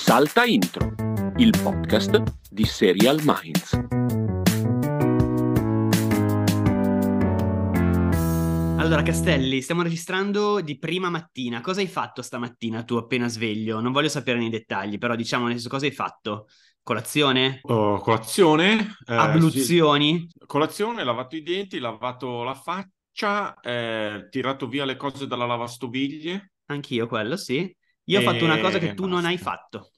Salta Intro, il podcast di Serial Minds. Allora, Castelli, stiamo registrando di prima mattina. Cosa hai fatto stamattina tu appena sveglio? Non voglio sapere nei dettagli, però diciamo nel senso cosa hai fatto? Colazione? Oh, colazione. eh, Abluzioni? sì. Colazione, lavato i denti, lavato la faccia, eh, tirato via le cose dalla lavastoviglie. Anch'io quello, sì. Io ho fatto una cosa che tu non basta. hai fatto.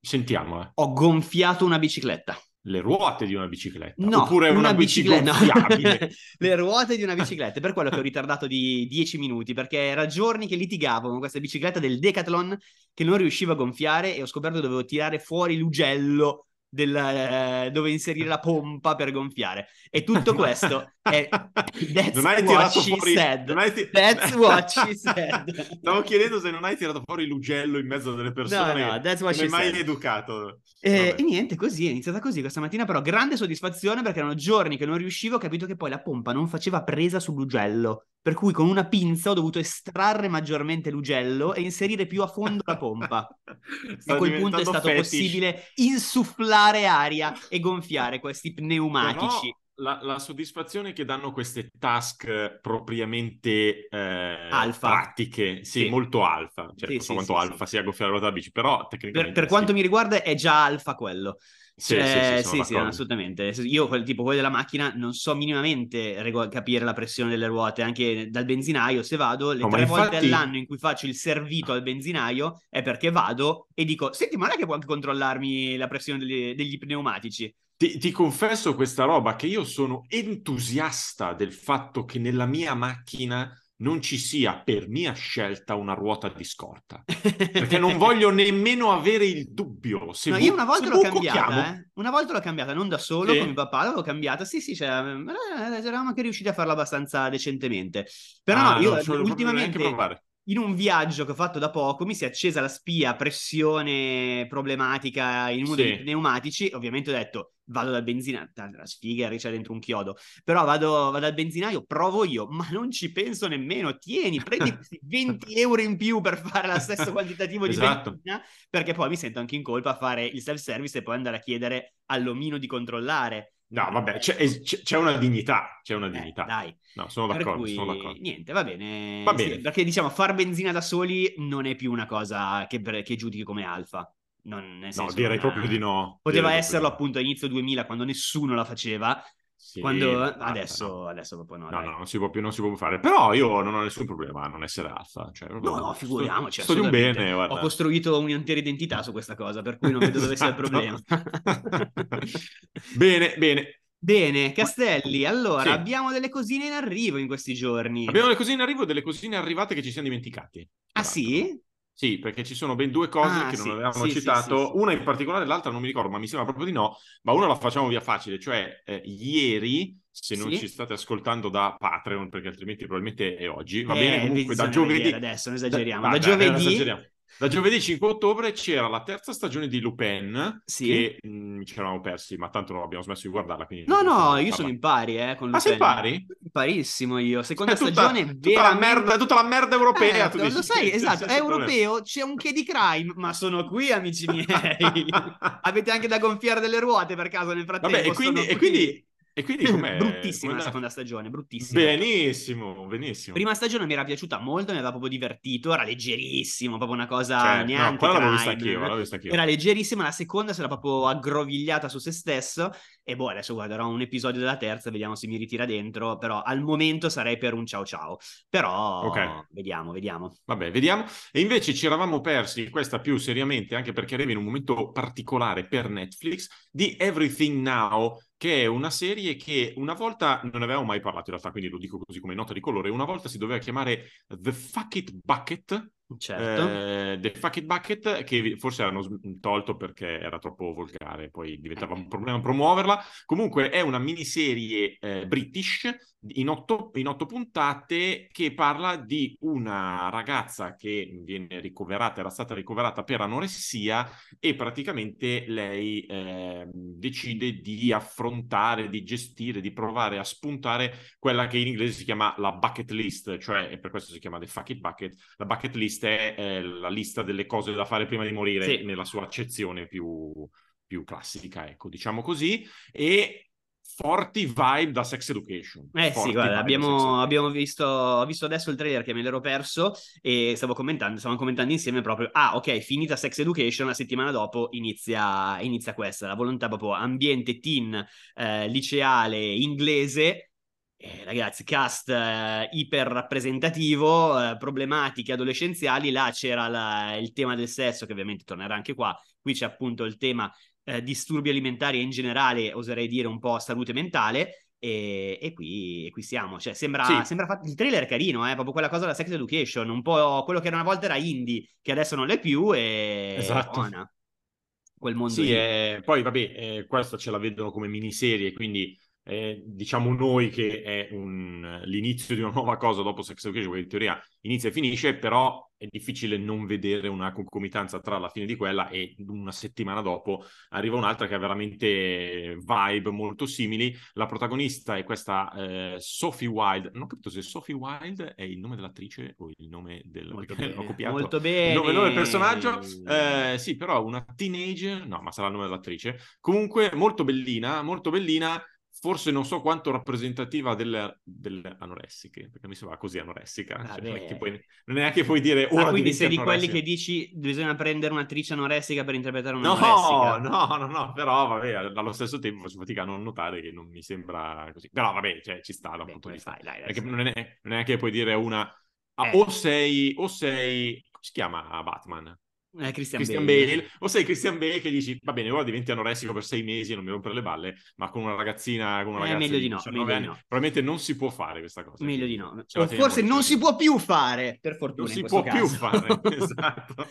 Sentiamola. Ho gonfiato una bicicletta. Le ruote di una bicicletta. No, Oppure una, bici bicicletta. gonfiabile. Le ruote di una bicicletta. Per quello che ho ritardato di 10 minuti, perché era giorni che litigavo con questa bicicletta del Decathlon che non riuscivo a gonfiare e ho scoperto che dovevo tirare fuori l'ugello del, eh, dove inserire la pompa per gonfiare. E tutto questo è That's Non hai what she fuori- said. non hai ti- That's what she said. Stavo chiedendo se non hai tirato fuori l'ugello in mezzo delle persone. No, no, that's what non she mai said. educato. E, Vabbè. e niente, così è iniziata così questa mattina, però grande soddisfazione perché erano giorni che non riuscivo, ho capito che poi la pompa non faceva presa sull'ugello, per cui con una pinza ho dovuto estrarre maggiormente l'ugello e inserire più a fondo la pompa. A quel punto è stato fetish. possibile insufflare aria e gonfiare questi pneumatici. Però la, la soddisfazione che danno queste task propriamente eh, Alfa. pratiche, sì, Sì. molto alfa, cioè Sì, non so sì, quanto alfa sia gonfiare la ruota bici, però Per, tecnicamente per sì. quanto mi riguarda è già alfa quello. Sì, Cioè, sì, sì, sì, d'accordo. assolutamente. Io, quel tipo, quello della macchina, non so minimamente rego- capire la pressione delle ruote, anche dal benzinaio, se vado, le No, tre volte infatti- all'anno in cui faccio il servito al benzinaio è perché vado e dico, senti, ma non è che può anche controllarmi la pressione degli, degli pneumatici? Ti, ti confesso questa roba che io sono entusiasta del fatto che nella mia macchina non ci sia per mia scelta una ruota di scorta. Perché non voglio nemmeno avere il dubbio. Se No, bu- io una volta l'ho cambiata, chiamo. eh. Una volta l'ho cambiata, non da solo, Sì? con mio papà, l'avevo cambiata. Sì, sì, cioè, eh, eravamo anche riusciti a farlo abbastanza decentemente. Però Ah, no, io neanche ultimamente in un viaggio che ho fatto da poco mi si è accesa la spia pressione problematica in uno Sì. dei pneumatici. Ovviamente ho detto vado dal benzinaio, la sfiga c'è dentro un chiodo, però vado, vado al benzinaio, provo io, ma non ci penso nemmeno. Tieni, prendi questi 20 euro in più per fare lo stesso quantitativo di Esatto. benzina, perché poi mi sento anche in colpa a fare il self-service e poi andare a chiedere all'omino di controllare. No, vabbè, c'è, c'è- una dignità, c'è una Eh, dignità. dai. No, sono d'accordo, cui, sono d'accordo. niente, va bene. Va Sì, bene. perché diciamo, far benzina da soli non è più una cosa che, che giudichi come alfa. Non, No, senso, direi non- proprio di no. Poteva Direi esserlo appunto a inizio 2000 quando nessuno la faceva. Sì, quando... basta, adesso, no. adesso proprio no. No, no, non si può più, non si può più fare. Però io non ho nessun problema a non essere alfa. Cioè, No, no, sto- figuriamoci. Sto, assolutamente. bene, guarda. Ho costruito un'intera identità su questa cosa, per cui non vedo dove sia il problema. Esatto. bene, bene. Bene, Castelli, allora Sì. abbiamo delle cosine in arrivo in questi giorni. Abbiamo le cosine in arrivo e delle cosine arrivate che ci siamo dimenticati. Ah Tra sì? Sì, perché ci sono ben due cose Ah, che non sì, avevamo sì, citato. sì. Una in particolare, l'altra non mi ricordo, ma mi sembra proprio di no. Ma una la facciamo via facile, cioè eh, ieri, se non ci state ascoltando da Patreon, perché altrimenti probabilmente è oggi, va Eh, bene comunque da giovedì. adesso, non esageriamo. Da, Vabbè, giovedì non esageriamo. Da giovedì 5 ottobre c'era la terza stagione di Lupin, Sì. che mh, ci eravamo persi, ma tanto non abbiamo smesso di guardarla. Quindi No, no, io sono in pari, eh, con Ah, sei in Lupin. pari? Imparissimo io. Seconda tutta, stagione tutta la veramente... merda, tutta la merda europea. Eh, tu lo dici, sai, esatto, è europeo, c'è un che di crime, ma sono qui, amici miei. Avete anche da gonfiare delle ruote per caso nel frattempo. Vabbè, e e quindi, e quindi com'è? Bruttissima com'è la da- seconda stagione, bruttissima. Benissimo, benissimo. Prima stagione mi era piaciuta molto, mi aveva proprio divertito, era leggerissimo, proprio una cosa Cioè, no, neanche quella l'avevo vista anch'io, l'avevo vista anch'io. Era leggerissima, la seconda si era proprio aggrovigliata su se stesso e boh, adesso guarderò un episodio della terza, vediamo se mi ritira dentro, però al momento sarei per un ciao ciao. Però Ok. vediamo, vediamo. Vabbè, vediamo. E invece ci eravamo persi, questa più seriamente, anche perché arriva in un momento particolare per Netflix, di Everything Now, che è una serie che una volta non avevamo mai parlato in realtà, quindi lo dico così come nota di colore, una volta si doveva chiamare The Fuck It Bucket, Certo. eh, The Fuck It Bucket, che forse hanno s- tolto perché era troppo volgare, poi diventava un problema promuoverla. Comunque è una miniserie eh, british in otto, in otto puntate che parla di una ragazza che viene ricoverata, era stata ricoverata per anoressia e praticamente lei eh, decide di affrontare, di gestire, di provare a spuntare quella che in inglese si chiama la bucket list, cioè per questo si chiama The Fuck It Bucket, la bucket list List è eh, la lista delle cose da fare prima di morire Sì. nella sua accezione più, più classica, ecco, diciamo così, e forti vibe da Sex Education. Eh Forti sì, guarda, abbiamo, abbiamo visto, ho visto adesso il trailer che me l'ero perso e stavo commentando, stavamo commentando insieme proprio, ah ok, finita Sex Education, la settimana dopo inizia, inizia questa, la volontà proprio ambiente teen, eh, liceale, inglese, eh, ragazzi, cast eh, iper rappresentativo, eh, problematiche adolescenziali, là c'era la- il tema del sesso che ovviamente tornerà anche qua, qui c'è appunto il tema eh, disturbi alimentari e in generale oserei dire un po' salute mentale e, e qui, e qui siamo, cioè sembra, Sì. sembra fatto, il trailer è carino, eh, proprio quella cosa della sex education, un po' quello che era una volta era indie, che adesso non l'è più e Esatto. buona. quel mondo Sì, eh, poi vabbè, questo ce la vedono come miniserie, quindi eh, diciamo noi che è un- l'inizio di una nuova cosa dopo Sex Education, che in teoria inizia e finisce, però è difficile non vedere una concomitanza tra la fine di quella e una settimana dopo arriva un'altra che ha veramente vibe molto simili. La protagonista è questa eh, Sophie Wilde, non ho capito se Sophie Wilde è il nome dell'attrice o il nome del... Molto bene, copiato molto il bene. nome, il nome del personaggio. Eh, sì, però una teenager, no, ma sarà il nome dell'attrice. Comunque, molto bellina, molto bellina. Forse non so quanto rappresentativa delle, delle anoressiche, perché mi sembra così anoressica. Cioè, non, è puoi- non è neanche puoi dire Ah, ora quindi diventi sei di quelli anoressica". che dici bisogna prendere un'attrice anoressica per interpretare una No, no, no, no, però vabbè, allo stesso tempo faccio fatica a non notare che non mi sembra così. Però vabbè, cioè, ci sta da un punto di vista. Perché non è, non è che puoi dire una... ah, Eh. o sei, o sei... come si chiama Batman? Eh, Christian, Christian Bale. Bale. o sei Christian Bale che dici va bene ora diventi anoressico per sei mesi e non mi rompere le balle ma con una ragazzina con una Eh, ragazza meglio di no, 19 meglio di anni, no. probabilmente non si può fare questa cosa Meglio di no. O forse non si può più fare, per fortuna non si può più caso. fare esatto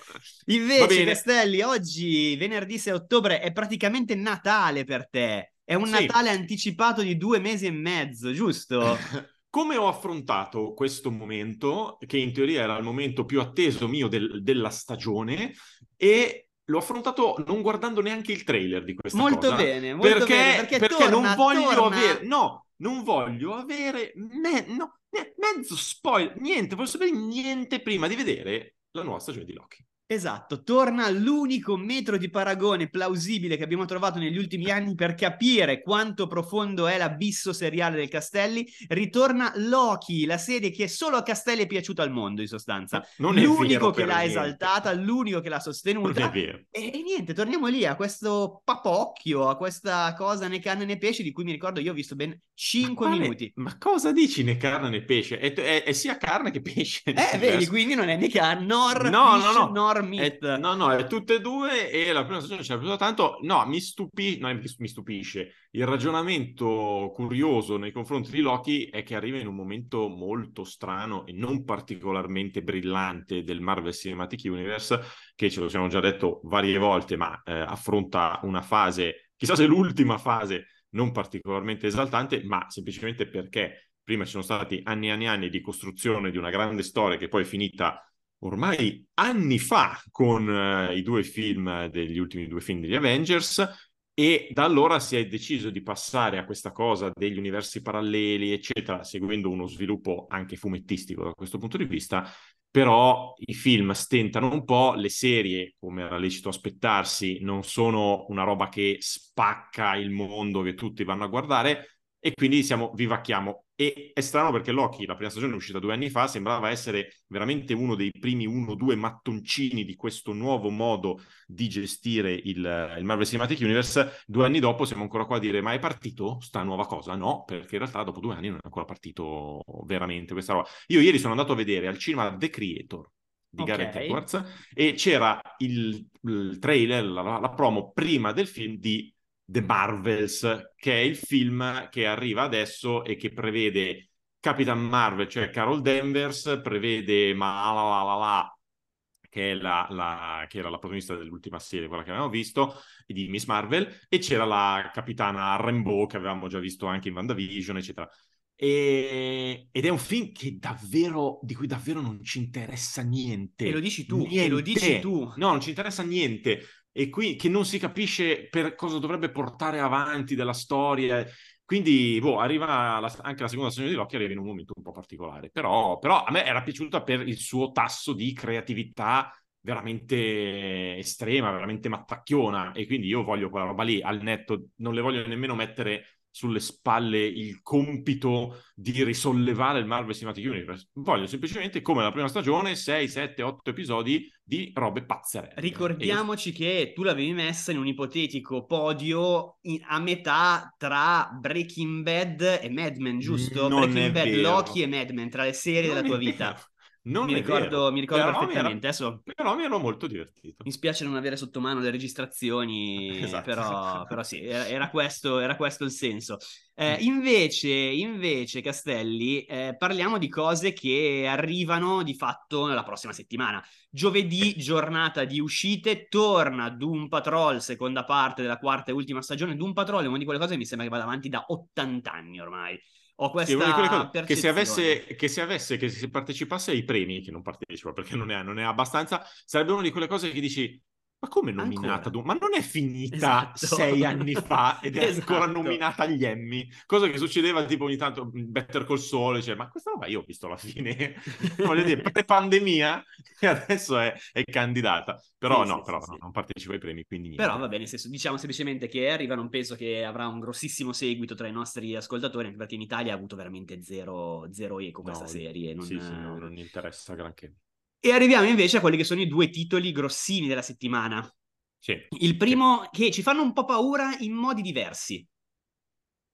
Invece. Castelli, oggi, venerdì 6 ottobre, è praticamente Natale per te. È un Sì. Natale anticipato di due mesi e mezzo, giusto? Come ho affrontato questo momento, che in teoria era il momento più atteso mio del- della stagione, e l'ho affrontato non guardando neanche il trailer di questa molto cosa. bene, molto perché, bene. Perché, perché torna, non voglio torna- avere, no, non voglio avere me- no, mezzo spoiler, niente, voglio sapere niente prima di vedere la nuova stagione di Loki. Esatto, torna l'unico metro di paragone plausibile che abbiamo trovato negli ultimi anni per capire quanto profondo è l'abisso seriale del Castelli. Ritorna Loki, la serie che solo a Castelli è piaciuta al mondo, in sostanza. Non è l'unico che l'ha niente. esaltata, l'unico che l'ha Non sostenuta. E, e niente, torniamo lì a questo papocchio, a questa cosa né carne né pesce di cui mi ricordo io ho visto ben 5 Quale- minuti. Ma cosa dici né carne né pesce? È, è- è sia carne che pesce. Eh, vedi, quindi non è né carne, nor No, fish, no, no. nor È- meat. no, no, è tutte e due e la prima stagione ci è piaciuta tanto. No, mi stupisce, no, mi- stupisce. Il ragionamento curioso nei confronti di Loki è che arriva in un momento molto strano e non particolarmente brillante del Marvel Cinematic Universe, che ce lo siamo già detto varie volte, ma eh, affronta una fase, chissà se l'ultima fase, non particolarmente esaltante, ma semplicemente perché prima ci sono stati anni e anni anni di costruzione di una grande storia che poi è finita ormai anni fa con eh, i due film degli ultimi due film degli Avengers e da allora si è deciso di passare a questa cosa degli universi paralleli, eccetera, seguendo uno sviluppo anche fumettistico da questo punto di vista, però i film stentano un po', le serie, come era lecito aspettarsi, non sono una roba che spacca il mondo che tutti vanno a guardare e quindi siamo, vivacchiamo. E è strano perché Loki, la prima stagione uscita due anni fa, sembrava essere veramente uno dei primi uno o due mattoncini di questo nuovo modo di gestire il, il Marvel Cinematic Universe. Due anni dopo siamo ancora qua a dire ma è partito sta nuova cosa? No, perché in realtà dopo due anni non è ancora partito veramente questa roba. Io ieri sono andato a vedere al cinema The Creator di Ok. Gareth Edwards e c'era il, il trailer, la, la promo prima del film di The Marvels, che è il film che arriva adesso e che prevede Capitan Marvel, cioè Carol Danvers, prevede Malala, che, è la, la- che era la protagonista dell'ultima serie, quella che avevamo visto, di Miss Marvel, e c'era la capitana Rainbow, che avevamo già visto anche in WandaVision, eccetera. E- ed è un film che davvero, di cui davvero non ci interessa niente. E lo dici tu, e lo Niente. dici tu. No, non ci interessa niente. E qui che non si capisce per cosa dovrebbe portare avanti della storia. Quindi, boh, arriva la, anche la seconda stagione di Loki, arriva in un momento un po' particolare. Però, però a me era piaciuta per il suo tasso di creatività veramente estrema, veramente mattacchiona. E quindi io voglio quella roba lì al netto, non le voglio nemmeno mettere sulle spalle il compito di risollevare il Marvel Cinematic Universe. Voglio semplicemente, come la prima stagione, 6, 7, 8 episodi di robe pazzerelle. Ricordiamoci io... che tu l'avevi messa in un ipotetico podio in, a metà tra Breaking Bad e Mad Men, giusto? Non Breaking Bad, vero. Loki e Mad Men, tra le serie non della tua vita. Vero. Non mi ricordo, mi ricordo perfettamente. Mi era, Adesso... Però mi ero molto divertito. Mi spiace non avere sotto mano le registrazioni, esatto. però, però, sì, era, era, questo, era, questo, il senso. Eh, invece, invece, Castelli, eh, parliamo di cose che arrivano di fatto la prossima settimana. Giovedì, giornata di uscite, torna Doom Patrol, seconda parte della quarta e ultima stagione. Doom Patrol è una di quelle cose che mi sembra che vada avanti da 80 anni ormai ho questa sì, che se avesse che se avesse che se partecipasse ai premi che non partecipa perché non è, non è abbastanza sarebbe una di quelle cose che dici ma come nominata? Ancora? Ma non è finita esatto. sei anni fa ed è esatto. ancora nominata agli Emmy? Cosa che succedeva tipo ogni tanto Better col Sole, cioè, ma questa roba io ho visto alla fine, voglio dire, pre-pandemia e adesso è, è candidata. Però sì, no, sì, però sì, no, non partecipa ai premi, quindi niente. Però va bene, senso, diciamo semplicemente che arriva, non penso che avrà un grossissimo seguito tra i nostri ascoltatori, anche perché in Italia ha avuto veramente zero, zero eco questa no, serie. Non, sì, sì, no, non interessa granché. E arriviamo invece a quelli che sono i due titoli grossini della settimana. Sì. Il primo sì. che ci fanno un po' paura in modi diversi.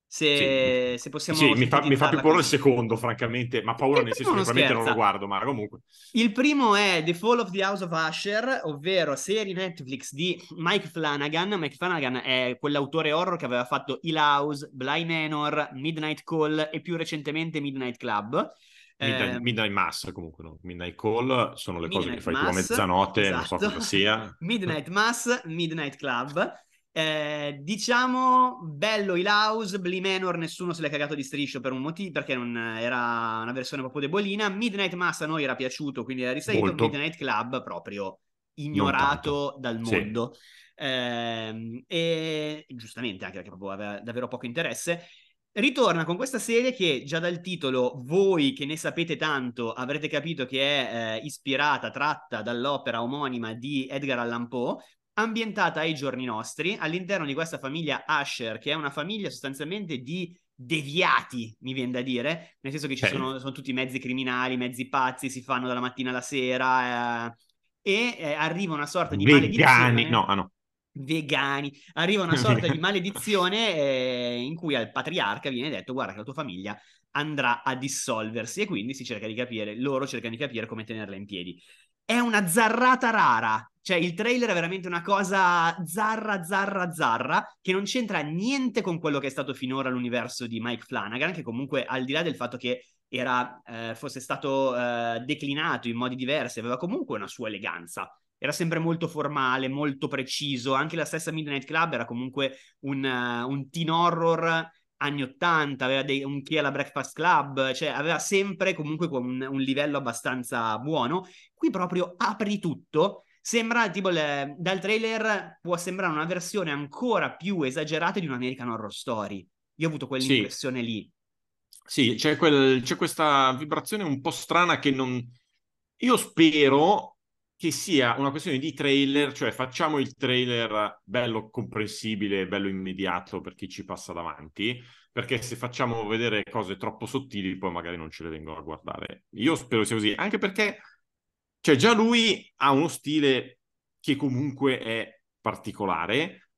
Se, sì. se possiamo... Sì, mi fa, mi fa, più paura il secondo, francamente, ma paura nel senso che probabilmente non lo guardo, ma comunque. Il primo è The Fall of the House of Usher, ovvero serie Netflix di Mike Flanagan. Mike Flanagan è quell'autore horror che aveva fatto Hill House, Bly Manor, Midnight Call e più recentemente Midnight Club. Midnight, eh, Midnight, Mass comunque, no? Midnight Call sono le cose che fai Mass, tu a mezzanotte, esatto. non so esatto. cosa sia. Midnight Mass, Midnight Club. Eh, diciamo, bello il house, Blee Manor nessuno se l'è cagato di striscio per un motivo, perché non era una versione proprio debolina. Midnight Mass a noi era piaciuto, quindi era risalito. Molto. Midnight Club proprio ignorato dal mondo. Sì. Eh, e giustamente anche perché proprio aveva davvero poco interesse ritorna con questa serie che già dal titolo voi che ne sapete tanto avrete capito che è eh, ispirata, tratta dall'opera omonima di Edgar Allan Poe, ambientata ai giorni nostri all'interno di questa famiglia Asher, che è una famiglia sostanzialmente di deviati, mi viene da dire, nel senso che ci sono, sono, tutti mezzi criminali, mezzi pazzi, si fanno dalla mattina alla sera eh, e eh, arriva una sorta di Vegani. maledizione. No, ah no vegani, arriva una sorta di maledizione eh, in cui al patriarca viene detto guarda che la tua famiglia andrà a dissolversi e quindi si cerca di capire, loro cercano di capire come tenerla in piedi. È una zarrata rara, cioè il trailer è veramente una cosa zarra, zarra, zarra, che non c'entra niente con quello che è stato finora l'universo di Mike Flanagan, che comunque al di là del fatto che era, eh, fosse stato eh, declinato in modi diversi, aveva comunque una sua eleganza era sempre molto formale, molto preciso. Anche la stessa Midnight Club era comunque un, uh, un teen horror anni 80, aveva dei, un chi alla Breakfast Club, cioè aveva sempre comunque un, un, livello abbastanza buono. Qui proprio apri tutto. Sembra tipo le, dal trailer può sembrare una versione ancora più esagerata di un American Horror Story. Io ho avuto quell'impressione sì. lì. Sì, c'è, quel, c'è questa vibrazione un po' strana che non. Io spero che sia una questione di trailer, cioè facciamo il trailer bello comprensibile, bello immediato per chi ci passa davanti, perché se facciamo vedere cose troppo sottili poi magari non ce le vengono a guardare. Io spero sia così, anche perché cioè, già lui ha uno stile che comunque è particolare,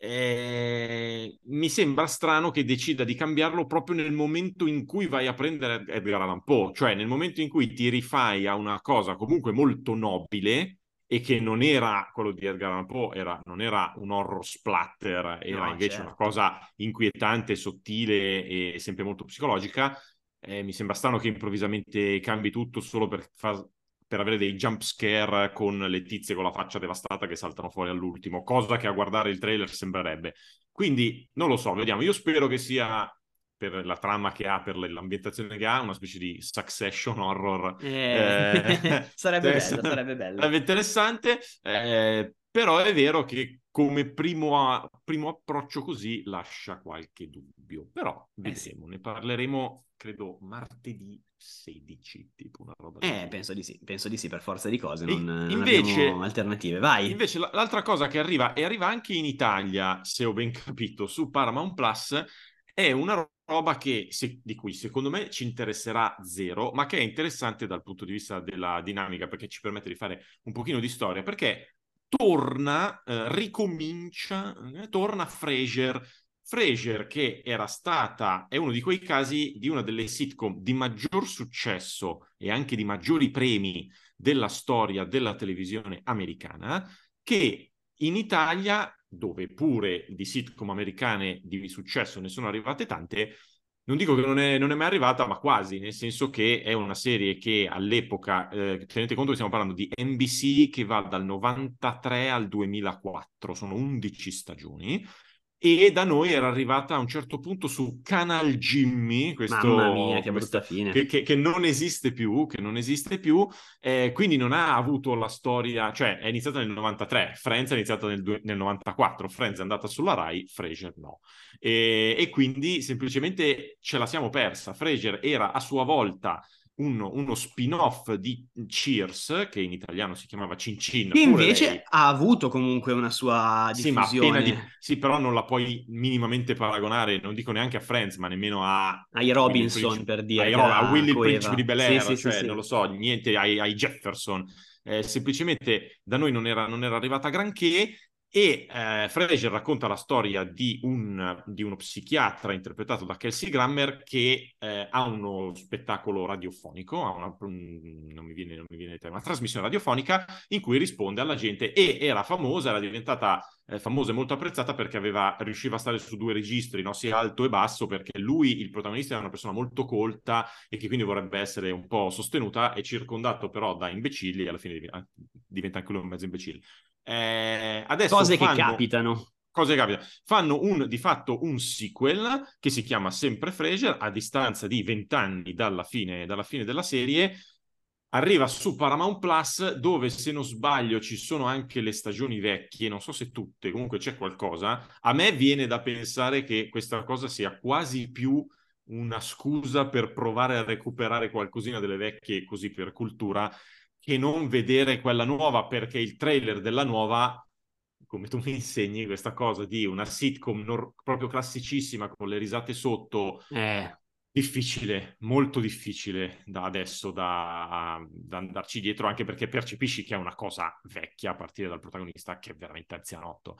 eh, mi sembra strano che decida di cambiarlo proprio nel momento in cui vai a prendere Edgar Allan Poe, cioè nel momento in cui ti rifai a una cosa comunque molto nobile e che non era quello di Edgar Allan Poe, era, non era un horror splatter, era no, invece certo. una cosa inquietante, sottile e sempre molto psicologica. Eh, mi sembra strano che improvvisamente cambi tutto solo per far per avere dei jump scare con le tizie con la faccia devastata che saltano fuori all'ultimo, cosa che a guardare il trailer sembrerebbe. Quindi non lo so, vediamo. Io spero che sia per la trama che ha, per l'ambientazione che ha, una specie di succession horror. Eh, eh, sarebbe bello, sarebbe bello. Sarebbe interessante, eh, però è vero che come primo, a, primo, approccio così lascia qualche dubbio, però eh sì. ne parleremo credo martedì 16, tipo una roba. Eh, penso di sì, penso di sì, per forza di cose, non, non invece- abbiamo alternative. Vai. Invece l'altra cosa che arriva, e arriva anche in Italia, se ho ben capito, su Paramount Plus, è una ro- roba che, se- di cui secondo me ci interesserà zero, ma che è interessante dal punto di vista della dinamica, perché ci permette di fare un pochino di storia, perché torna, eh, ricomincia, eh, torna Frasier. Frasier che era stata, è uno di quei casi di una delle sitcom di maggior successo e anche di maggiori premi della storia della televisione americana, che in Italia, dove pure di sitcom americane di successo ne sono arrivate tante, non dico che non è, non è mai arrivata, ma quasi, nel senso che è una serie che all'epoca, eh, tenete conto che stiamo parlando di NBC che va dal 93 al 2004, sono 11 stagioni, e da noi era arrivata a un certo punto su Canal Jimmy, questo, mia, che questo- che, che- che non esiste più, che non esiste più, eh, quindi non ha avuto la storia, cioè è iniziata nel 93, Friends è iniziata nel, nel 94, Friends è andata sulla Rai, Frasier no. E, e quindi semplicemente ce la siamo persa. Frasier era a sua volta uno, uno spin-off di Cheers, che in italiano si chiamava Cin Cin. Che invece lei- ha avuto comunque una sua sì, diffusione. appena di... Sì, però non la puoi minimamente paragonare, non dico neanche a Friends, ma nemmeno a... Ai Robinson, Willy il per dire. ai Ro- a Willy il principe di Bel Sì, Air, sì, sì, cioè sì. non lo so, niente ai, ai Jefferson. Eh, semplicemente da noi non era, non era arrivata granché e eh, Frasier racconta la storia di, un, di uno psichiatra interpretato da Kelsey Grammer che eh, ha uno spettacolo radiofonico, ha una, un- non mi viene, non mi viene il termine, una trasmissione radiofonica in cui risponde alla gente e era famosa, era diventata eh, famosa e molto apprezzata perché aveva, riusciva a stare su due registri, no? sia alto e basso, perché lui, il protagonista, è una persona molto colta e che quindi vorrebbe essere un po' sostenuta e circondato però da imbecilli e alla fine div- diventa anche lui un mezzo imbecille. Eh, adesso Cose che fanno- capitano. Cose che capitano. Fanno un, di fatto un sequel che si chiama sempre Frasier a distanza di vent'anni dalla fine, dalla fine della serie. Arriva su Paramount Plus dove se non sbaglio ci sono anche le stagioni vecchie, non so se tutte, comunque c'è qualcosa. A me viene da pensare che questa cosa sia quasi più una scusa per provare a recuperare qualcosina delle vecchie così per cultura che non vedere quella nuova perché il trailer della nuova come tu mi insegni questa cosa di una sitcom nor- proprio classicissima con le risate sotto Eh, difficile, molto difficile da adesso da, da andarci dietro anche perché percepisci che è una cosa vecchia a partire dal protagonista che è veramente anzianotto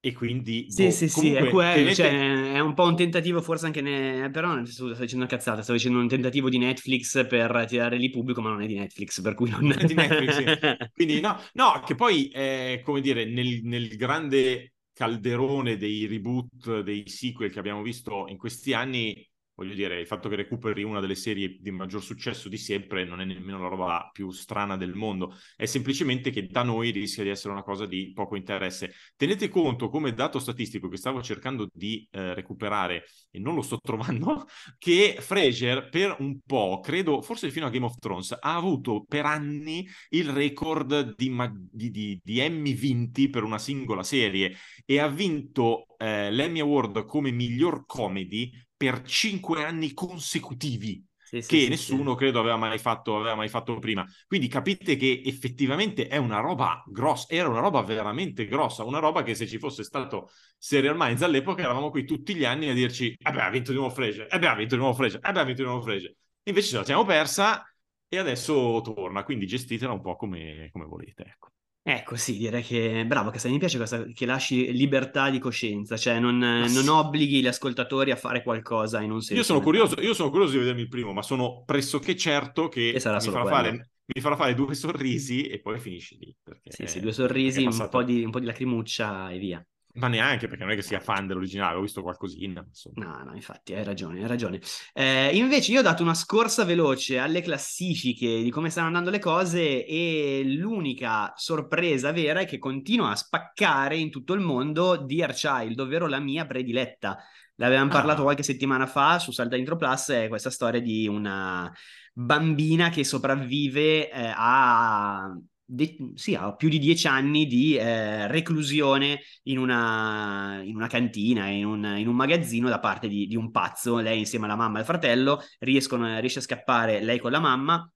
e quindi Sì, boh, sì, sì, è comunque, quello, tenete- cioè, è un po' un tentativo, forse anche ne... però scusa, sto dicendo una cazzata, sto dicendo un tentativo di Netflix per tirare lì pubblico, ma non è di Netflix, per cui non Non è di Netflix, sì. Quindi no, no, che poi, eh, come dire, nel, nel grande calderone dei reboot, dei sequel che abbiamo visto in questi anni, voglio dire, il fatto che recuperi una delle serie di maggior successo di sempre non è nemmeno la roba più strana del mondo, è semplicemente che da noi rischia di essere una cosa di poco interesse. Tenete conto, come dato statistico che stavo cercando di eh, recuperare e non lo sto trovando, che Frasier per un po', credo, forse fino a Game of Thrones, ha avuto per anni il record di, ma- di- di- di Emmy vinti per una singola serie e ha vinto eh, l'Emmy Award come miglior comedy per cinque anni consecutivi Sì, sì, che sì, nessuno credo aveva mai fatto, aveva mai fatto prima. Quindi capite che effettivamente è una roba grossa, era una roba veramente grossa, una roba che se ci fosse stato Serial Minds all'epoca eravamo qui tutti gli anni a dirci eh beh, ha vinto di nuovo Frasier, eh beh, ha vinto di nuovo Frasier, eh beh, ha vinto di nuovo Frasier. Invece ce la siamo persa e adesso torna, quindi gestitela un po' come, come volete, ecco. Ecco, sì, direi che bravo, che mi piace questa, che lasci libertà di coscienza, cioè non, non obblighi gli ascoltatori a fare qualcosa in un senso. Io sono curioso, io sono curioso di vedermi il primo, ma sono pressoché certo che mi farà, fare, mi farà fare due sorrisi e poi finisce lì. Sì, sì, due sorrisi, un po' di, un po' di lacrimuccia e via. Ma neanche perché non è che sia fan dell'originale, ho visto qualcosina. Insomma. No, no, infatti, hai ragione, hai ragione. Eh, invece io ho dato una scorsa veloce alle classifiche di come stanno andando le cose e l'unica sorpresa vera è che continua a spaccare in tutto il mondo Dear Child, ovvero la mia prediletta. L'avevamo Ah. parlato qualche settimana fa su Salta Intro Plus, è questa storia di una bambina che sopravvive eh, a de- sì, ha più di dieci anni di eh, reclusione in una, in una cantina, in un, in un, magazzino da parte di, di, un pazzo. Lei insieme alla mamma e al fratello riescono, riesce a scappare lei con la mamma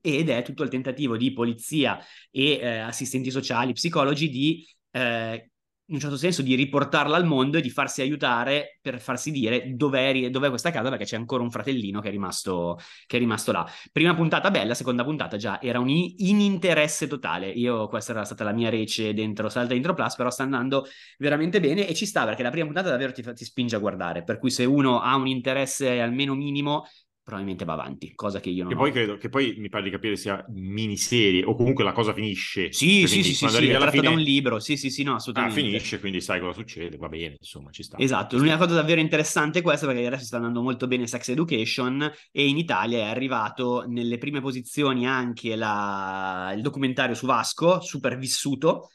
ed è tutto il tentativo di polizia e eh, assistenti sociali, psicologi di eh, in un certo senso di riportarla al mondo e di farsi aiutare per farsi dire dov'è, dov'è questa casa perché c'è ancora un fratellino che è, rimasto, che è rimasto là. Prima puntata bella, seconda puntata già era un ininteresse totale. Io questa era stata la mia rece dentro Salta Intro Plus, però sta andando veramente bene e ci sta perché la prima puntata davvero ti, ti spinge a guardare, per cui se uno ha un interesse almeno minimo probabilmente va avanti, cosa che io non che poi credo che poi mi pare di capire sia miniserie o comunque la cosa finisce. Sì, sì, sì, sì, sì, è tratto da un libro, sì, sì, sì, no, assolutamente. Ah, finisce, quindi sai cosa succede, va bene, insomma, ci sta. Esatto, l'unica cosa davvero interessante è questa perché adesso sta andando molto bene Sex Education e in Italia è arrivato nelle prime posizioni anche la... il documentario su Vasco, Supervissuto,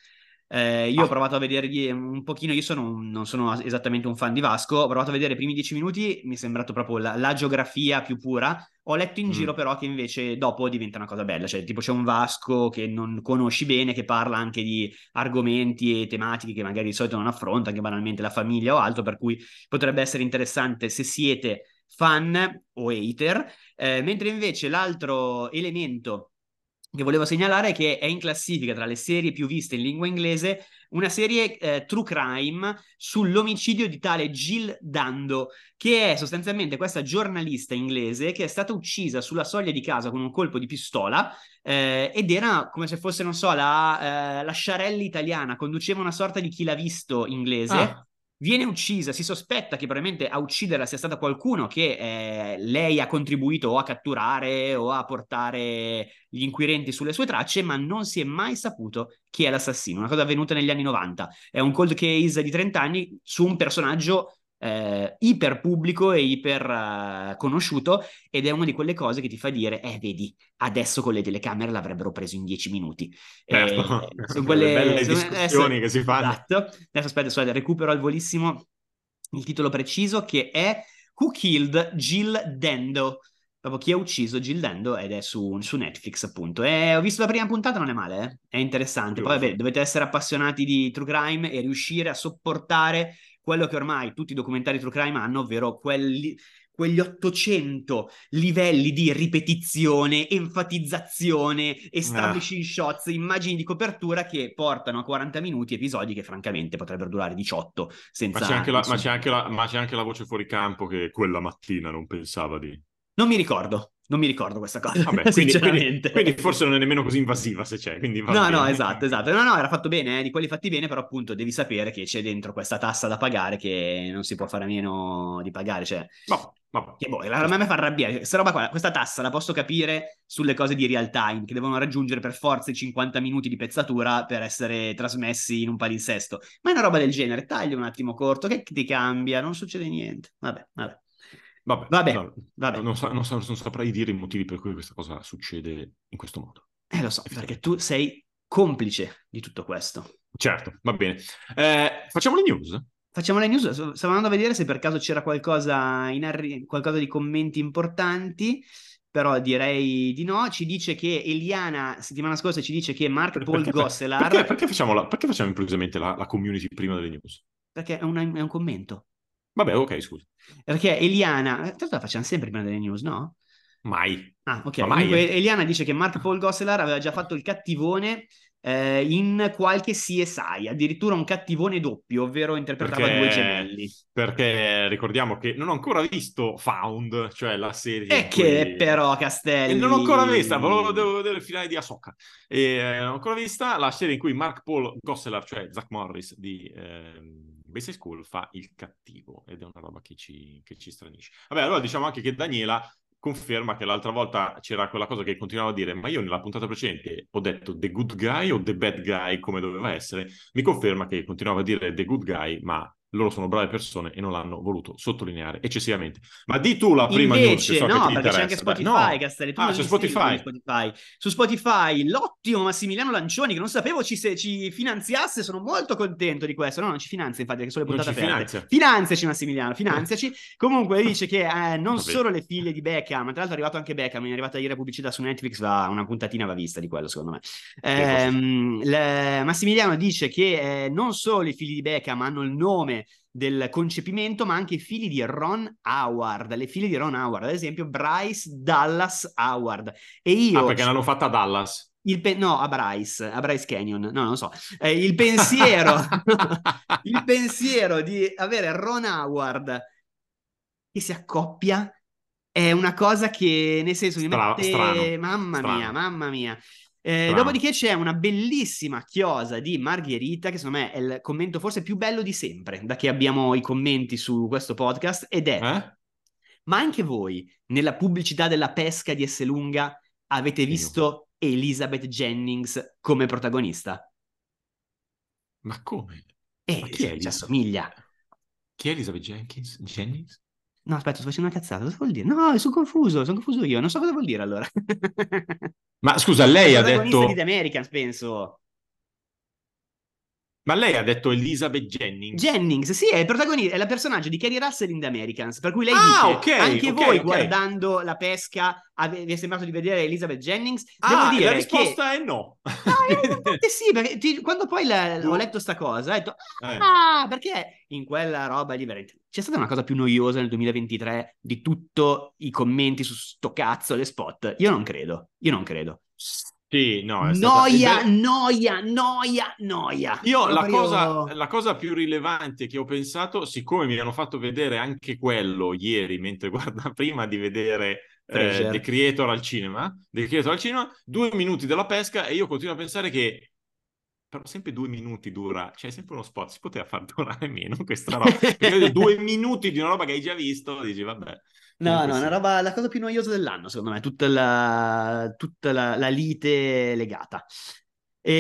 eh, io ah. ho provato a vedere un pochino, io sono un, non sono esattamente un fan di Vasco, ho provato a vedere i primi dieci minuti, mi è sembrato proprio la, la geografia più pura. Ho letto in mm. giro però che invece dopo diventa una cosa bella, cioè tipo c'è un Vasco che non conosci bene, che parla anche di argomenti e tematiche che magari di solito non affronta, anche banalmente la famiglia o altro, per cui potrebbe essere interessante se siete fan o hater, eh, mentre invece l'altro elemento che volevo segnalare che è in classifica tra le serie più viste in lingua inglese una serie eh, true crime sull'omicidio di tale Jill Dando, che è sostanzialmente questa giornalista inglese che è stata uccisa sulla soglia di casa con un colpo di pistola eh, ed era come se fosse, non so, la, eh, la Sciarelli italiana, conduceva una sorta di chi l'ha visto inglese. Ah viene uccisa, si sospetta che probabilmente a ucciderla sia stato qualcuno che eh, lei ha contribuito o a catturare o a portare gli inquirenti sulle sue tracce, ma non si è mai saputo chi è l'assassino. Una cosa avvenuta negli anni 90. È un cold case di 30 anni su un personaggio eh, iper pubblico e iper uh, conosciuto ed è una di quelle cose che ti fa dire eh vedi adesso con le telecamere l'avrebbero preso in dieci minuti certo. eh, sono quelle belle discussioni adesso, che si fanno. esatto. Adesso aspetta, aspetta recupero al volissimo il titolo preciso che è Who Killed Jill Dendo proprio chi ha ucciso Jill Dendo ed è su, su Netflix appunto e ho visto la prima puntata non è male eh? è interessante poi vabbè dovete essere appassionati di true crime e riuscire a sopportare quello che ormai tutti i documentari true crime hanno, ovvero quelli, quegli 800 livelli di ripetizione, enfatizzazione, establishing ah. shots, immagini di copertura che portano a 40 minuti episodi che francamente potrebbero durare 18 senza... Ma c'è anche la, ma c'è anche la, ma c'è anche la voce fuori campo che quella mattina non pensava di... Non mi ricordo, non mi ricordo questa cosa, Vabbè, quindi. Quindi, quindi, forse non è nemmeno così invasiva se c'è, quindi No, bene. no, esatto, esatto. No, no, era fatto bene, eh, di quelli fatti bene, però appunto devi sapere che c'è dentro questa tassa da pagare che non si può fare a meno di pagare, cioè... No. Vabbè. Che boh, a me fa arrabbiare. Questa roba qua, questa tassa la posso capire sulle cose di real time, che devono raggiungere per forza i 50 minuti di pezzatura per essere trasmessi in un palinsesto. Ma è una roba del genere, tagli un attimo corto, che ti cambia, non succede niente. Vabbè, vabbè. Vabbè, vabbè, no, vabbè. Non, sa, non, sa, non, saprei dire i motivi per cui questa cosa succede in questo modo. Eh, lo so, perché tu sei complice di tutto questo. Certo, va bene. Eh, facciamo le news? Facciamo le news. Stavo andando a vedere se per caso c'era qualcosa, in arri- qualcosa di commenti importanti però direi di no. Ci dice che Eliana, settimana scorsa, ci dice che Mark Paul perché, Gosselar... Perché, perché, facciamo, la, perché facciamo improvvisamente la, la, community prima delle news? Perché è, una, è un commento. Vabbè, ok, scusa. Perché Eliana, tra l'altro la facciamo sempre prima delle news, no? Mai. Ah, ok. Ma Comunque, mai. Eliana dice che Mark Paul Gosselar aveva già fatto il cattivone eh, in qualche CSI, addirittura un cattivone doppio, ovvero interpretava perché, due gemelli. Perché ricordiamo che non ho ancora visto Found, cioè la serie. E che cui... però Castelli. E non ho ancora vista, devo vedere il finale di Ahsoka. E eh, non ho ancora vista la serie in cui Mark Paul Gosselar, cioè Zach Morris di. Eh Basic School fa il cattivo ed è una roba che ci, che ci stranisce. Vabbè, allora diciamo anche che Daniela conferma che l'altra volta c'era quella cosa che continuava a dire, ma io nella puntata precedente ho detto the good guy o the bad guy come doveva essere, mi conferma che continuava a dire the good guy, ma loro sono brave persone e non l'hanno voluto sottolineare eccessivamente. Ma di tu la prima Invece, news so no, perché c'è anche. Spotify, No. Castelli. Tu Ah, segui Spotify. su Spotify. Su Spotify, l'ottimo Massimiliano Lancioni, che non sapevo ci, se, ci finanziasse, sono molto contento di questo. No, non ci finanzia, infatti, perché sono le puntate aperte. finanzia. Finanziaci, Massimiliano, finanziaci. Comunque dice che eh, non Vabbè. solo le figlie di Beckham, tra l'altro è arrivato anche Beckham, mi è arrivata ieri la pubblicità su Netflix, va, una puntatina va vista di quello, secondo me. Ehm, le- Massimiliano dice che eh, non solo i figli di Beckham hanno il nome del concepimento, ma anche i figli di Ron Howard, le figlie di Ron Howard, ad esempio Bryce Dallas Howard. E io Ah, perché l'hanno fatta a Dallas. il pe- no, a Bryce, a Bryce Canyon, no, non lo so. Eh, il pensiero, il pensiero di avere Ron Howard che si accoppia è una cosa che, nel senso, mi Stra- mette... strano, Mamma strano. mia, mamma mia. Eh, dopodiché c'è una bellissima chiosa di Margherita, che secondo me è il commento forse più bello di sempre, da che abbiamo i commenti su questo podcast, ed è Eh? ma anche voi, nella pubblicità della pesca di Esselunga, avete visto Elizabeth Jennings come protagonista? Ma come? Eh, Ma chi è ci assomiglia. Chi è Elizabeth Jenkins? Jennings? No, aspetta, sto facendo una cazzata. Cosa vuol dire? No, sono confuso, sono confuso io. Non so cosa vuol dire allora. Ma scusa, lei ha detto... di The Americans, penso. Ma lei ha detto Elizabeth Jennings? Jennings, sì, è il protagonista, è la personaggio di Carrie Russell in The Americans. Per cui lei Ah, dice: ok, Anche ok, voi ok. guardando la pesca ave- vi è sembrato di vedere Elizabeth Jennings? Ah, Devo e dire la risposta che... è no. Ah, in parte sì, perché ti- quando poi la- ho letto sta cosa, ho detto, Eh. ah, perché in quella roba lì veramente- c'è stata una cosa più noiosa nel 2023 di tutti i commenti su sto cazzo le spot? Io non credo, io non credo. Sì, no, è stata... Noia, noia, noia, noia. Io la Proprio- cosa, la cosa più rilevante che ho pensato, siccome mi hanno fatto vedere anche quello ieri, mentre guarda, prima di vedere eh, Treasure. The Creator al cinema, The Creator al cinema, due minuti della pesca e io continuo a pensare che però sempre due minuti dura, c'è sempre uno spot, si poteva far durare meno questa roba. Perché due minuti di una roba che hai già visto, dici vabbè. No, no, sì. una roba, la cosa più noiosa dell'anno, secondo me, tutta la, tutta la, la lite legata.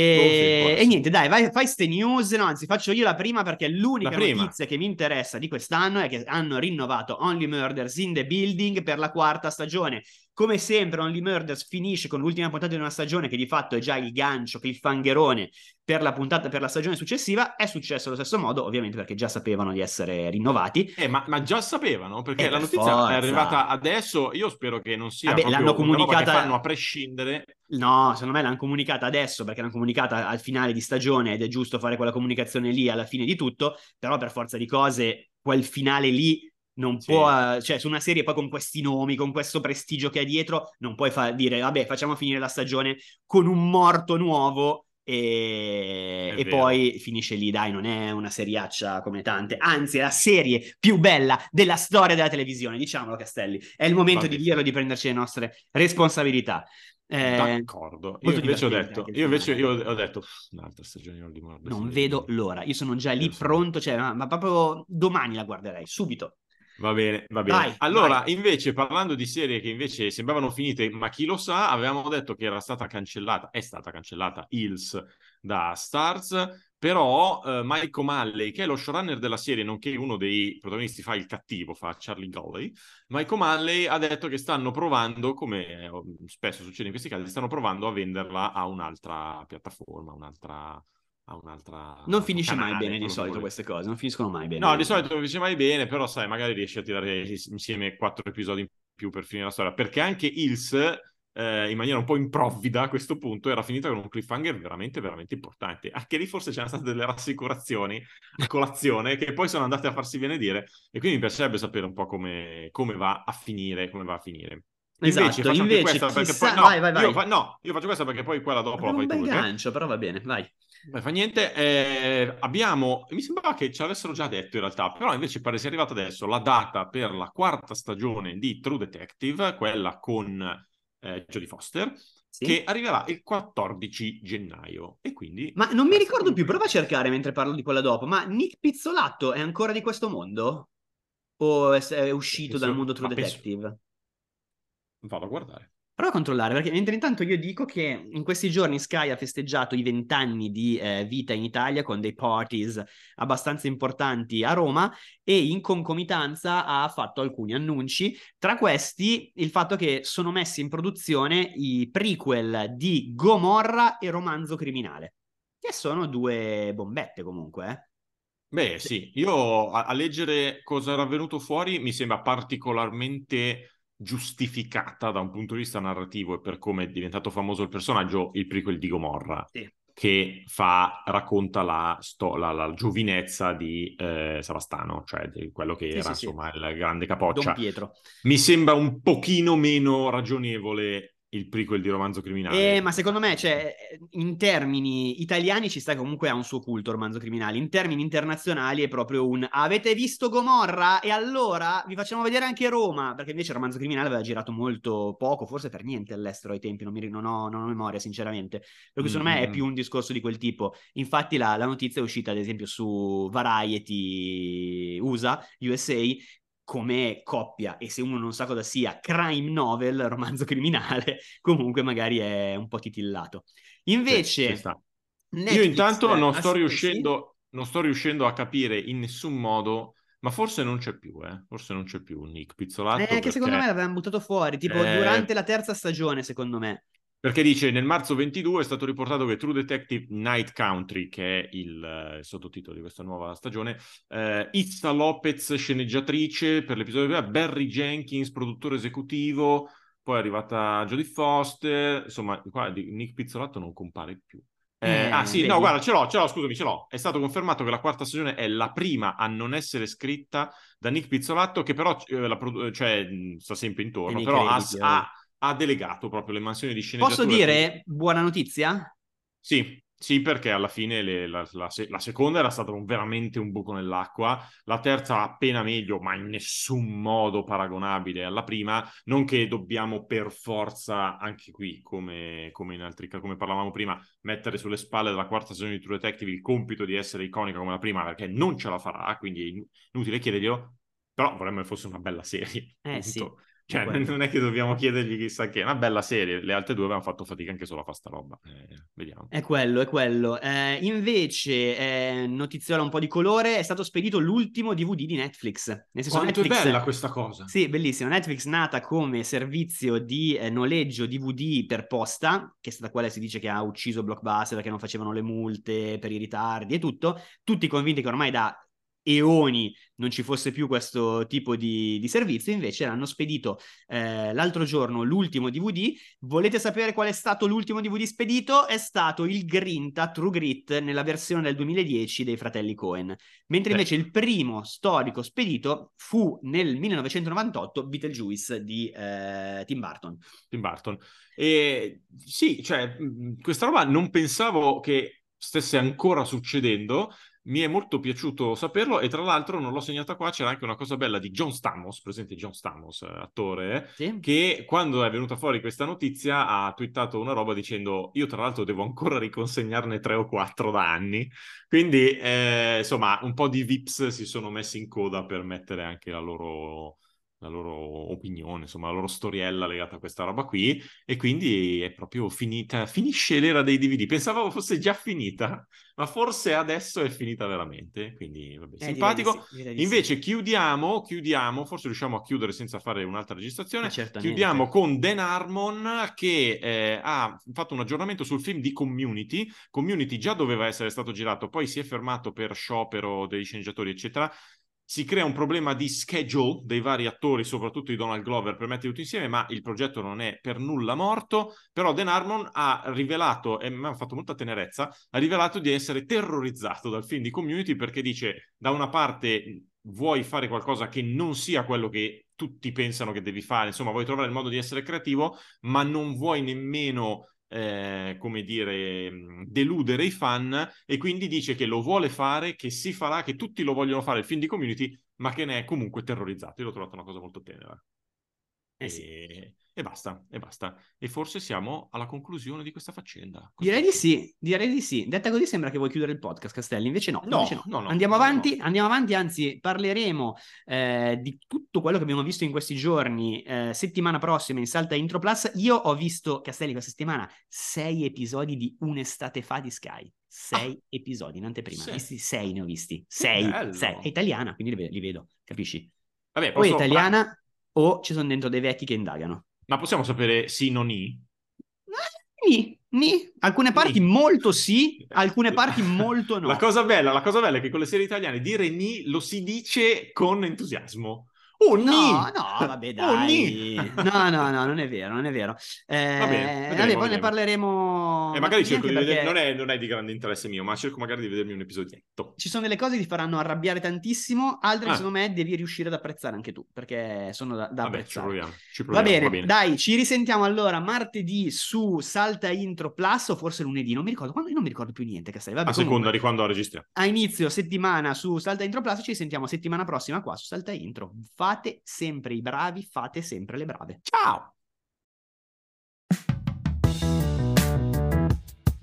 Boh, E, può e niente, dai, vai, fai ste news, no, anzi faccio io la prima perché l'unica prima. notizia che mi interessa di quest'anno è che hanno rinnovato Only Murders in the Building per la quarta stagione. Come sempre, Only Murders finisce con l'ultima puntata di una stagione che di fatto è già il gancio, cliffhangerone per la puntata per la stagione successiva. È successo allo stesso modo, ovviamente perché già sapevano di essere rinnovati. Eh, ma, ma già sapevano? Perché Eh, la notizia forza. è arrivata adesso, io spero che non sia Vabbè, l'hanno comunicata- che fanno a prescindere. No, secondo me l'hanno comunicata adesso perché l'hanno comunicata al finale di stagione ed è giusto fare quella comunicazione lì alla fine di tutto, però per forza di cose quel finale lì non Sì. può, eh, cioè su una serie poi con questi nomi, con questo prestigio che ha dietro, non puoi fa- dire vabbè facciamo finire la stagione con un morto nuovo e, e poi finisce lì, dai, non è una seriaccia come tante, anzi è la serie più bella della storia della televisione, diciamolo Castelli, è il momento Vabbè. di dirlo, di prenderci le nostre responsabilità. Eh, D'accordo. Io invece ho detto, io invece io ho detto, "Pff, un'altra stagione Mordor. Non vedo l'ora. Io sono già lì pronto, cioè, ma, ma proprio domani la guarderei, subito. Va bene, va bene. Vai, allora, vai. invece, parlando di serie che invece sembravano finite, ma chi lo sa, avevamo detto che era stata cancellata, è stata cancellata Hills da Stars, però eh, Mike O'Malley, che è lo showrunner della serie, nonché uno dei protagonisti, fa il cattivo, fa Charlie Galley, Mike O'Malley ha detto che stanno provando, come eh, spesso succede in questi casi, stanno provando a venderla a un'altra piattaforma, un'altra... A un'altra Non finisce mai canale, bene di solito vuole. queste cose, non finiscono mai bene. No, di solito non dice mai bene, però sai, magari riesci a tirare insieme quattro episodi in più per finire la storia, perché anche Hills, eh, in maniera un po' improvvida a questo punto, era finita con un cliffhanger veramente, veramente importante. Anche lì forse c'erano state delle rassicurazioni a colazione che poi sono andate a farsi benedire e quindi mi piacerebbe sapere un po' come, come va a finire, come va a finire. Esatto, faccio anche invece, questa perché chissà- poi no, vai, vai, vai. Io fa- no, io faccio questa perché poi quella dopo la Abbiamo fai un tu. bel perché- gancio, però va bene, vai. Beh, fa niente, eh, abbiamo, mi sembrava che ci avessero già detto in realtà, però invece pare sia arrivata adesso la data per la quarta stagione di True Detective, quella con eh, Jodie Foster, Sì. che arriverà il 14 gennaio. E quindi... Ma non mi ricordo più, prova a cercare mentre parlo di quella dopo, ma Nick Pizzolatto è ancora di questo mondo? O è, è uscito Penso- dal mondo True ma penso- Detective? Vado a guardare. Prova a controllare, perché mentre intanto io dico che in questi giorni Sky ha festeggiato i vent'anni di eh, vita in Italia con dei parties abbastanza importanti a Roma e in concomitanza ha fatto alcuni annunci, tra questi il fatto che sono messi in produzione i prequel di Gomorra e Romanzo Criminale, che sono due bombette comunque, eh. Beh, sì, io a, a leggere cosa era venuto fuori mi sembra particolarmente giustificata da un punto di vista narrativo e per come è diventato famoso il personaggio, il prequel di Gomorra. Sì. Che fa, racconta la, sto, la, la giovinezza di eh, Savastano, cioè di quello che Sì, era sì, insomma il grande capoccia. Don Pietro. Mi sembra un pochino meno ragionevole il prequel di Romanzo Criminale. Eh, ma secondo me, cioè, in termini italiani ci sta comunque ha un suo culto romanzo criminale. In termini internazionali è proprio un avete visto Gomorra? E allora vi facciamo vedere anche Roma. Perché invece il romanzo criminale aveva girato molto poco, forse per niente all'estero ai tempi, non, mi, non, ho, non ho memoria, sinceramente. Per cui secondo me è Mm. più un discorso di quel tipo. Infatti, la, la notizia è uscita, ad esempio, su Variety USA, USA, come coppia e se uno non sa cosa sia crime novel, romanzo criminale, comunque magari è un po' titillato. Sì, Invece, sta. Netflix Io intanto non sto, sì? riuscendo, non sto riuscendo a capire in nessun modo, ma forse non c'è più, eh? Forse non c'è più Nick Pizzolatto. Eh, che secondo me perché- l'avevano buttato fuori, tipo Eh, durante la terza stagione, secondo me. Perché dice nel marzo 22 è stato riportato che True Detective Night Country, che è il, eh, sottotitolo di questa nuova stagione, eh, Itza Lopez, sceneggiatrice per l'episodio prima, Barry Jenkins, produttore esecutivo, poi è arrivata Jodie Foster, insomma, qua Nick Pizzolatto non compare più. Eh, Eh, ah sì, vedi? no, guarda, ce l'ho, ce l'ho, scusami, ce l'ho. È stato confermato che la quarta stagione è la prima a non essere scritta da Nick Pizzolatto, che però eh, la cioè, mh, sta sempre intorno, però ha, crediti, ha- delegato proprio le mansioni di sceneggiatura. Posso dire buona notizia? Sì, sì, perché alla fine le- la, la la seconda era stata un- veramente un buco nell'acqua, la terza appena meglio, ma in nessun modo paragonabile alla prima, non che dobbiamo per forza, anche qui, come, come in altri casi, come parlavamo prima, mettere sulle spalle della quarta stagione di True Detective il compito di essere iconica come la prima, perché non ce la farà, quindi è inu- inutile chiederglielo, però vorremmo che fosse una bella serie. Eh, punto. sì, Cioè, quello. non è che dobbiamo chiedergli chissà che, è una bella serie. Le altre due avevano fatto fatica anche solo a fare sta roba. Eh, vediamo. È quello, è quello. Eh, invece, eh, notiziola un po' di colore, è stato spedito l'ultimo DVD di Netflix. Nel senso, Quanto Netflix... è bella questa cosa. Sì, bellissimo. Netflix nata come servizio di eh, noleggio DVD per posta, che è stata quella che si dice che ha ucciso Blockbuster perché non facevano le multe per i ritardi e tutto. Tutti convinti che ormai da eoni non ci fosse più questo tipo di, di servizio, invece l'hanno spedito eh, l'altro giorno l'ultimo DVD. Volete sapere qual è stato l'ultimo DVD spedito? È stato il Grinta True Grit nella versione del 2010 dei fratelli Cohen. Mentre Beh. invece il primo storico spedito fu nel 1998 Beetlejuice di eh, Tim Burton. Tim Burton. E sì, cioè, mh, questa roba non pensavo che stesse ancora succedendo. Mi è molto piaciuto saperlo e tra l'altro non l'ho segnata qua, c'era anche una cosa bella di John Stamos, presente John Stamos, eh, attore, Sì? che quando è venuta fuori questa notizia ha twittato una roba dicendo io tra l'altro devo ancora riconsegnarne tre o quattro da anni, quindi eh, insomma un po' di VIPs si sono messi in coda per mettere anche la loro, la loro opinione, insomma la loro storiella legata a questa roba qui e quindi è proprio finita, finisce l'era dei DVD, pensavo fosse già finita, ma forse adesso è finita veramente, quindi vabbè, Eh, direi simpatico. sì, direi di sì. Invece chiudiamo, chiudiamo, forse riusciamo a chiudere senza fare un'altra registrazione. Certamente. Chiudiamo con Dan Harmon che eh, ha fatto un aggiornamento sul film di Community. Community già doveva essere stato girato, poi si è fermato per sciopero degli sceneggiatori, eccetera. Si crea un problema di schedule dei vari attori, soprattutto di Donald Glover, per mettere tutto insieme, ma il progetto non è per nulla morto. Però Dan Harmon ha rivelato, e mi ha fatto molta tenerezza, ha rivelato di essere terrorizzato dal film di Community perché dice, da una parte vuoi fare qualcosa che non sia quello che tutti pensano che devi fare, insomma, vuoi trovare il modo di essere creativo, ma non vuoi nemmeno eh, come dire, deludere i fan e quindi dice che lo vuole fare, che si farà, che tutti lo vogliono fare il film di community, ma che ne è comunque terrorizzato. Io l'ho trovato una cosa molto tenera. Eh sì. e basta, e basta. E forse siamo alla conclusione di questa faccenda. Direi di sì, direi di sì. Detta così sembra che vuoi chiudere il podcast, Castelli, invece no. No, invece no. no, no, andiamo avanti, andiamo avanti, anzi parleremo eh, di tutto quello che abbiamo visto in questi giorni, eh, settimana prossima in Salta Intro Plus. Io ho visto, Castelli, questa settimana, sei episodi di un'estate fa di Sky. Sei episodi in anteprima. Sì. Visti? Sei ne ho visti. Sei. sei. È italiana, quindi li, ve- li vedo, capisci? Vabbè, O è posso- italiana o ci sono dentro dei vecchi che indagano. Ma possiamo sapere sì, non i? Ni, ni. Alcune parti Ni. molto sì, alcune parti molto no. La cosa bella, la cosa bella è che con le serie italiane dire ni lo si dice con entusiasmo. Oh, ni! No, no, vabbè, dai. no, no, no, non è vero, non è vero. Eh, Va bene, vabbè, poi ne vedremo. parleremo. E magari ma cerco di vedere, perché non è, non è di grande interesse mio, ma cerco magari di vedermi un episodietto. Ci sono delle cose che ti faranno arrabbiare tantissimo, altre Ah. secondo me devi riuscire ad apprezzare anche tu, perché sono da, da Vabbè, ci apprezzare. proviamo. Ci Va proviamo, bene, dai, ci risentiamo allora martedì su Salta Intro Plus o forse lunedì, non mi ricordo, quando, io non mi ricordo più niente, Castelli. Vabbè, A comunque, seconda di quando registriamo. a inizio settimana su Salta Intro Plus, ci sentiamo settimana prossima qua su Salta Intro. Fate sempre i bravi, fate sempre le brave. Ciao!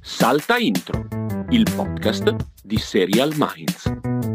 Salta Intro, il podcast di Serial Minds.